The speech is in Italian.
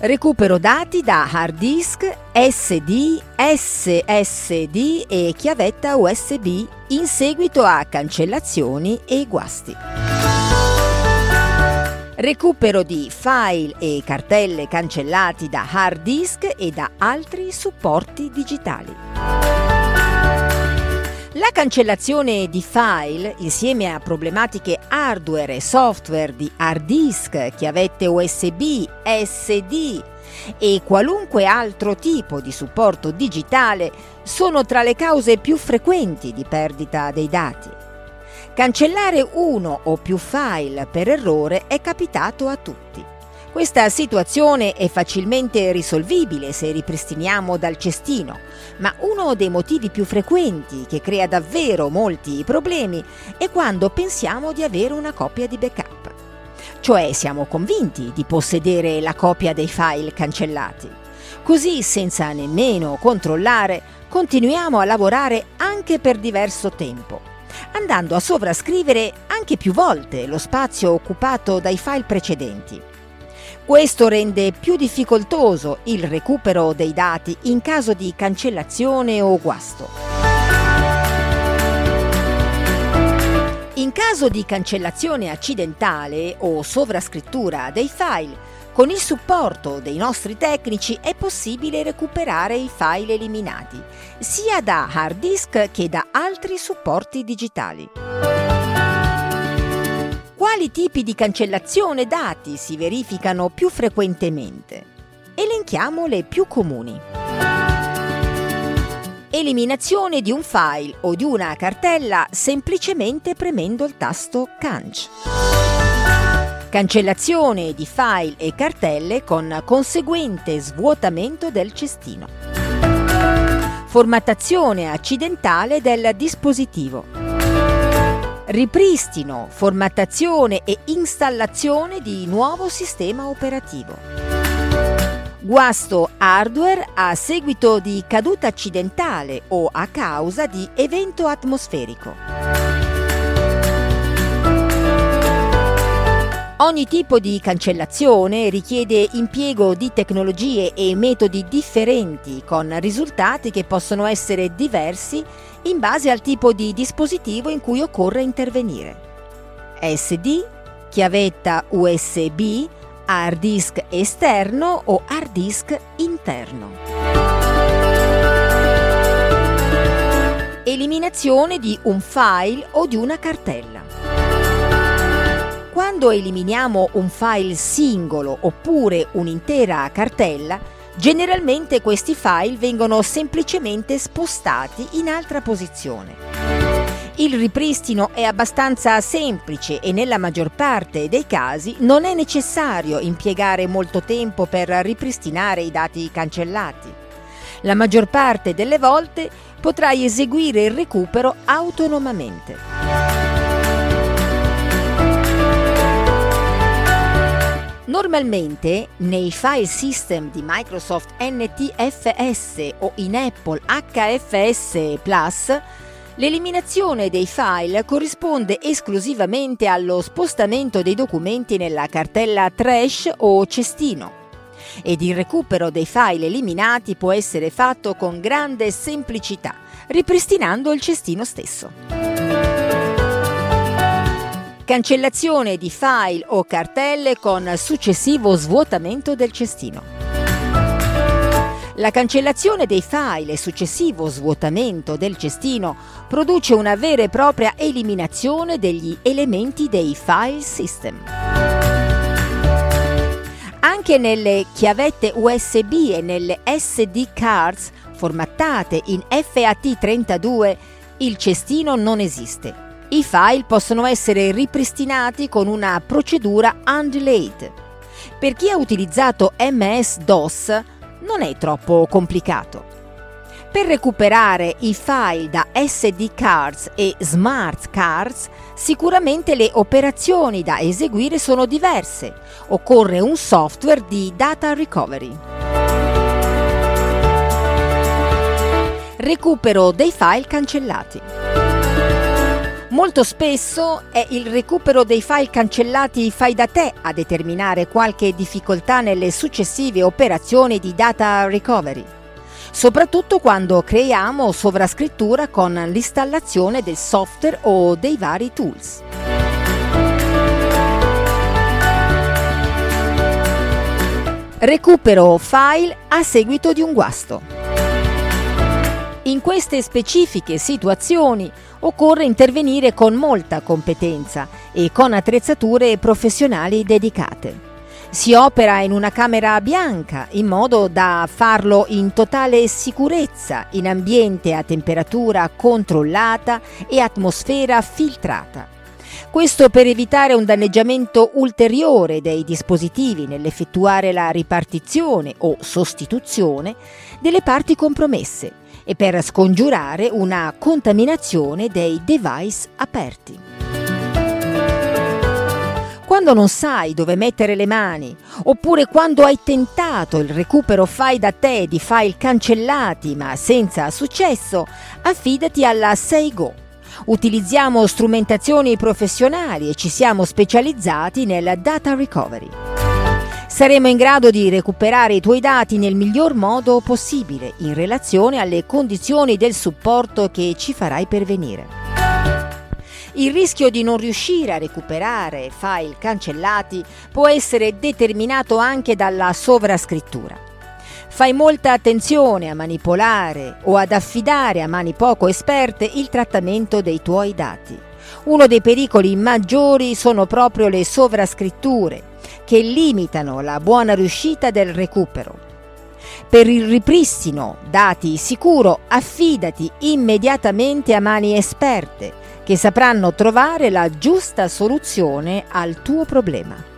Recupero dati da hard disk, SD, SSD e chiavetta USB in seguito a cancellazioni e guasti. Recupero di file e cartelle cancellati da hard disk e da altri supporti digitali. La cancellazione di file, insieme a problematiche hardware e software di hard disk, chiavette USB, SD e qualunque altro tipo di supporto digitale, sono tra le cause più frequenti di perdita dei dati. Cancellare uno o più file per errore è capitato a tutti. Questa situazione è facilmente risolvibile se ripristiniamo dal cestino, ma uno dei motivi più frequenti che crea davvero molti problemi è quando pensiamo di avere una copia di backup. Cioè siamo convinti di possedere la copia dei file cancellati. Così, senza nemmeno controllare, continuiamo a lavorare anche per diverso tempo andando a sovrascrivere anche più volte lo spazio occupato dai file precedenti. Questo rende più difficoltoso il recupero dei dati in caso di cancellazione o guasto. In caso di cancellazione accidentale o sovrascrittura dei file, con il supporto dei nostri tecnici è possibile recuperare i file eliminati, sia da hard disk che da altri supporti digitali. Quali tipi di cancellazione dati si verificano più frequentemente? Elenchiamo le più comuni. Eliminazione di un file o di una cartella semplicemente premendo il tasto Canc. Cancellazione di file e cartelle con conseguente svuotamento del cestino. Formattazione accidentale del dispositivo. Ripristino, formattazione e installazione di nuovo sistema operativo. Guasto hardware a seguito di caduta accidentale o a causa di evento atmosferico. Ogni tipo di cancellazione richiede impiego di tecnologie e metodi differenti con risultati che possono essere diversi in base al tipo di dispositivo in cui occorre intervenire. SD, chiavetta USB, hard disk esterno o hard disk interno. Eliminazione di un file o di una cartella. Quando eliminiamo un file singolo oppure un'intera cartella, generalmente questi file vengono semplicemente spostati in altra posizione. Il ripristino è abbastanza semplice e nella maggior parte dei casi non è necessario impiegare molto tempo per ripristinare i dati cancellati. La maggior parte delle volte potrai eseguire il recupero autonomamente. Normalmente nei file system di Microsoft NTFS o in Apple HFS Plus, l'eliminazione dei file corrisponde esclusivamente allo spostamento dei documenti nella cartella trash o cestino ed il recupero dei file eliminati può essere fatto con grande semplicità, ripristinando il cestino stesso. Cancellazione di file o cartelle con successivo svuotamento del cestino. La cancellazione dei file e successivo svuotamento del cestino produce una vera e propria eliminazione degli elementi dei file system. Anche nelle chiavette USB e nelle SD cards formattate in FAT32 il cestino non esiste i file possono essere ripristinati con una procedura undelayed. Per chi ha utilizzato MS-DOS non è troppo complicato. Per recuperare i file da SD cards e smart cards, sicuramente le operazioni da eseguire sono diverse. Occorre un software di data recovery. Recupero dei file cancellati. Molto spesso è il recupero dei file cancellati fai da te a determinare qualche difficoltà nelle successive operazioni di data recovery, soprattutto quando creiamo sovrascrittura con l'installazione del software o dei vari tools. Recupero file a seguito di un guasto. In queste specifiche situazioni occorre intervenire con molta competenza e con attrezzature professionali dedicate. Si opera in una camera bianca in modo da farlo in totale sicurezza, in ambiente a temperatura controllata e atmosfera filtrata. Questo per evitare un danneggiamento ulteriore dei dispositivi nell'effettuare la ripartizione o sostituzione delle parti compromesse e per scongiurare una contaminazione dei device aperti. Quando non sai dove mettere le mani, oppure quando hai tentato il recupero fai da te di file cancellati ma senza successo, affidati alla SeiGo. Utilizziamo strumentazioni professionali e ci siamo specializzati nel data recovery. Saremo in grado di recuperare i tuoi dati nel miglior modo possibile in relazione alle condizioni del supporto che ci farai pervenire. Il rischio di non riuscire a recuperare file cancellati può essere determinato anche dalla sovrascrittura. Fai molta attenzione a manipolare o ad affidare a mani poco esperte il trattamento dei tuoi dati. Uno dei pericoli maggiori sono proprio le sovrascritture che limitano la buona riuscita del recupero. Per il ripristino dati sicuro, affidati immediatamente a mani esperte che sapranno trovare la giusta soluzione al tuo problema.